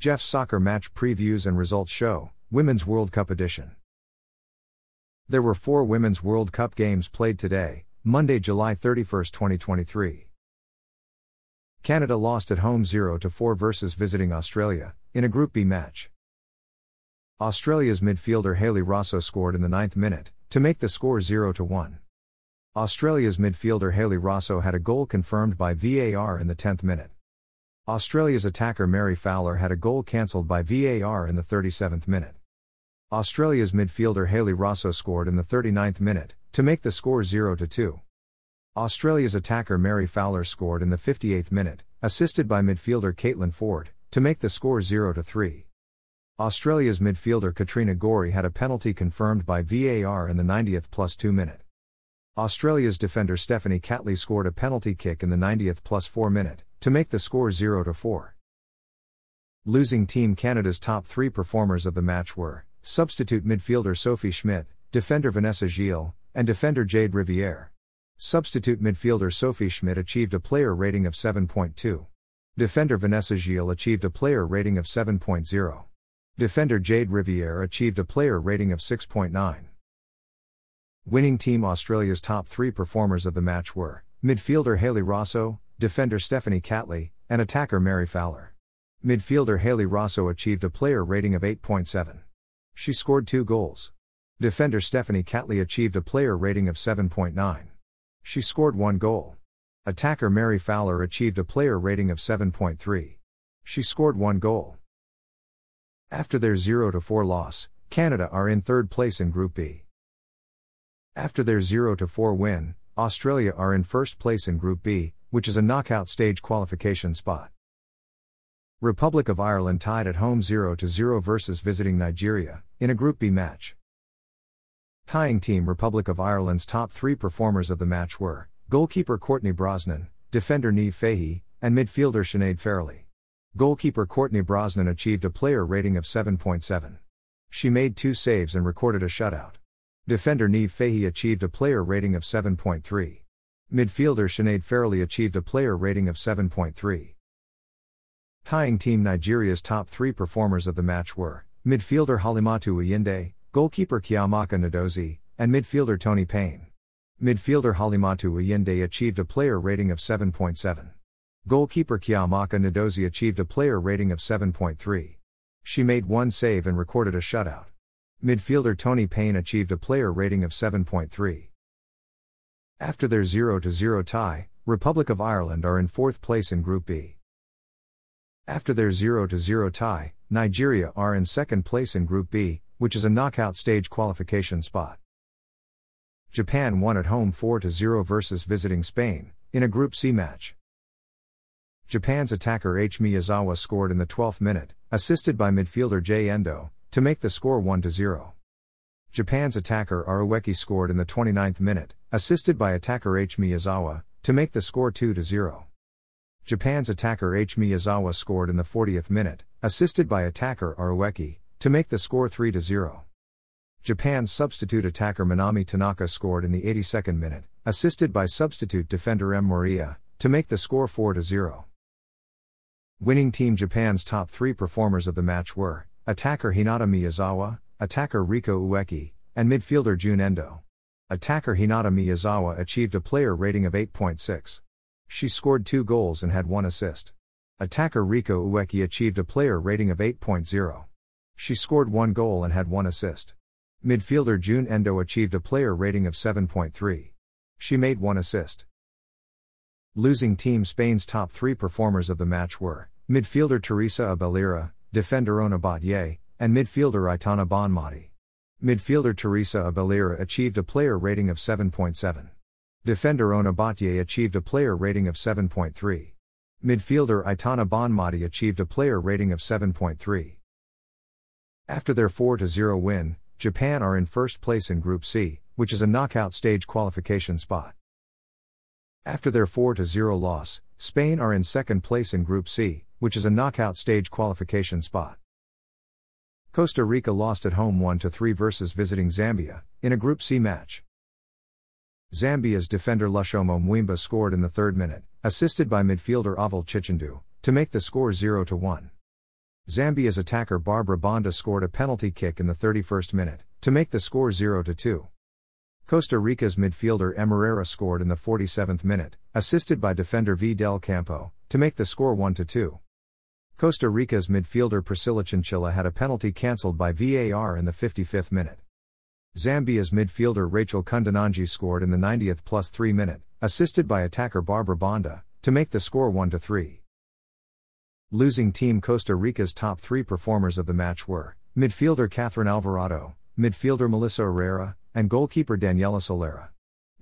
Jeff's Soccer Match Previews and Results Show, Women's World Cup Edition. There were four Women's World Cup games played today, Monday, July 31, 2023. Canada lost at home 0 4 versus visiting Australia, in a Group B match. Australia's midfielder Hayley Raso scored in the ninth minute, to make the score 0 1. Australia's midfielder Hayley Raso had a goal confirmed by VAR in the 10th minute. Australia's attacker Mary Fowler had a goal cancelled by VAR in the 37th minute. Australia's midfielder Hayley Raso scored in the 39th minute, to make the score 0 2. Australia's attacker Mary Fowler scored in the 58th minute, assisted by midfielder Caitlin Foord, to make the score 0 3. Australia's midfielder Katrina Gorry had a penalty confirmed by VAR in the 90th plus 2 minute. Australia's defender Stephanie Catley scored a penalty kick in the 90th plus 4 minute, to make the score 0 to 4. Losing Team Canada's top three performers of the match were substitute midfielder Sophie Schmidt, defender Vanessa Gilles, and defender Jayde Riviere. Substitute midfielder Sophie Schmidt achieved a player rating of 7.2. Defender Vanessa Gilles achieved a player rating of 7.0. Defender Jayde Riviere achieved a player rating of 6.9. Winning Team Australia's top three performers of the match were midfielder Hayley Raso, defender Stephanie Catley, and attacker Mary Fowler. Midfielder Hayley Raso achieved a player rating of 8.7. She scored two goals. Defender Stephanie Catley achieved a player rating of 7.9. She scored one goal. Attacker Mary Fowler achieved a player rating of 7.3. She scored one goal. After their 0 4 loss, Canada are in third place in Group B. After their 0 4 win, Australia are in first place in Group B, which is a knockout stage qualification spot. Republic of Ireland tied at home 0 0 versus visiting Nigeria, in a Group B match. Tying team Republic of Ireland's top three performers of the match were goalkeeper Courtney Brosnan, defender Niamh Fahey, and midfielder Sinead Farrelly. Goalkeeper Courtney Brosnan achieved a player rating of 7.7. She made two saves and recorded a shutout. Defender Niamh Fahey achieved a player rating of 7.3. Midfielder Sinead Farrelly achieved a player rating of 7.3. Tying Team Nigeria's top three performers of the match were midfielder Halimatu Ayinde, goalkeeper Chiamaka Nnadozie, and midfielder Toni Payne. Midfielder Halimatu Ayinde achieved a player rating of 7.7. Goalkeeper Chiamaka Nnadozie achieved a player rating of 7.3. She made one save and recorded a shutout. Midfielder Toni Payne achieved a player rating of 7.3. After their 0 0 tie, Republic of Ireland are in fourth place in Group B. After their 0 0 tie, Nigeria are in second place in Group B, which is a knockout stage qualification spot. Japan won at home 4 0 versus visiting Spain, in a Group C match. Japan's attacker H. Miyazawa scored in the 12th minute, assisted by midfielder J. Endo, to make the score 1 0. Japan's attacker R. Ueki scored in the 29th minute, assisted by attacker H. Miyazawa, to make the score 2 0. Japan's attacker H. Miyazawa scored in the 40th minute, assisted by attacker R. Ueki, to make the score 3 0. Japan's substitute attacker Minami Tanaka scored in the 82nd minute, assisted by substitute defender M. Moriya, to make the score 4 0. Winning Team Japan's top three performers of the match were attacker Hinata Miyazawa, attacker Riko Ueki, and midfielder Jun Endo. Attacker Hinata Miyazawa achieved a player rating of 8.6. She scored two goals and had one assist. Attacker Riko Ueki achieved a player rating of 8.0. She scored one goal and had one assist. Midfielder Jun Endo achieved a player rating of 7.3. She made one assist. Losing Team Spain's top three performers of the match were midfielder Teresa Abelleira, defender Ona Batlle, and midfielder Aitana Bonmati. Midfielder Teresa Abelleira achieved a player rating of 7.7. Defender Ona Batlle achieved a player rating of 7.3. Midfielder Aitana Bonmati achieved a player rating of 7.3. After their 4 0 win, Japan are in first place in Group C, which is a knockout stage qualification spot. After their 4 0 loss, Spain are in second place in Group C, which is a knockout stage qualification spot. Costa Rica lost at home 1 3 versus visiting Zambia, in a Group C match. Zambia's defender Lushomo Mweemba scored in the third minute, assisted by midfielder Avell Chitundu, to make the score 0 1. Zambia's attacker Barbara Banda scored a penalty kick in the 31st minute, to make the score 0 2. Costa Rica's midfielder M. Herrera scored in the 47th minute, assisted by defender V. Del Campo, to make the score 1 2. Costa Rica's midfielder Priscilla Chinchilla had a penalty cancelled by VAR in the 55th minute. Zambia's midfielder Rachel Kundananji scored in the 90th plus 3 minute, assisted by attacker Barbara Banda, to make the score 1 3. Losing team Costa Rica's top three performers of the match were midfielder Catherine Alvarado, midfielder Melissa Herrera, and goalkeeper Daniela Solera.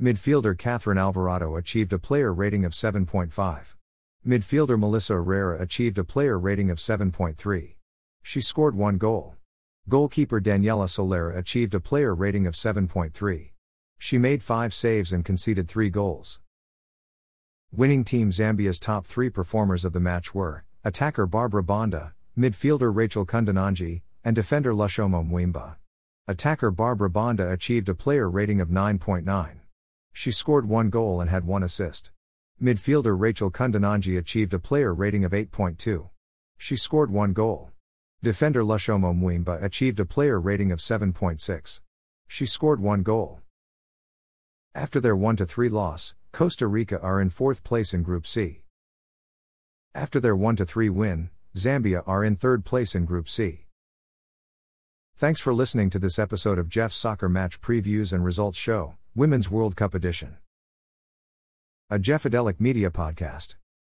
Midfielder Catherine Alvarado achieved a player rating of 7.5. Midfielder Melissa Herrera achieved a player rating of 7.3. She scored one goal. Goalkeeper Daniela Solera achieved a player rating of 7.3. She made five saves and conceded three goals. Winning Team Zambia's top three performers of the match were attacker Barbara Banda, midfielder Rachel Kundananji, and defender Lushomo Mweemba. Attacker Barbara Banda achieved a player rating of 9.9. She scored one goal and had one assist. Midfielder Rachel Kundananji achieved a player rating of 8.2. She scored one goal. Defender Lushomo Mweemba achieved a player rating of 7.6. She scored one goal. After their 1 3 loss, Costa Rica are in fourth place in Group C. After their 1 3 win, Zambia are in third place in Group C. Thanks for listening to this episode of Jeff's Soccer Match Previews and Results Show, Women's World Cup Edition. A Jeffadelic Media Podcast.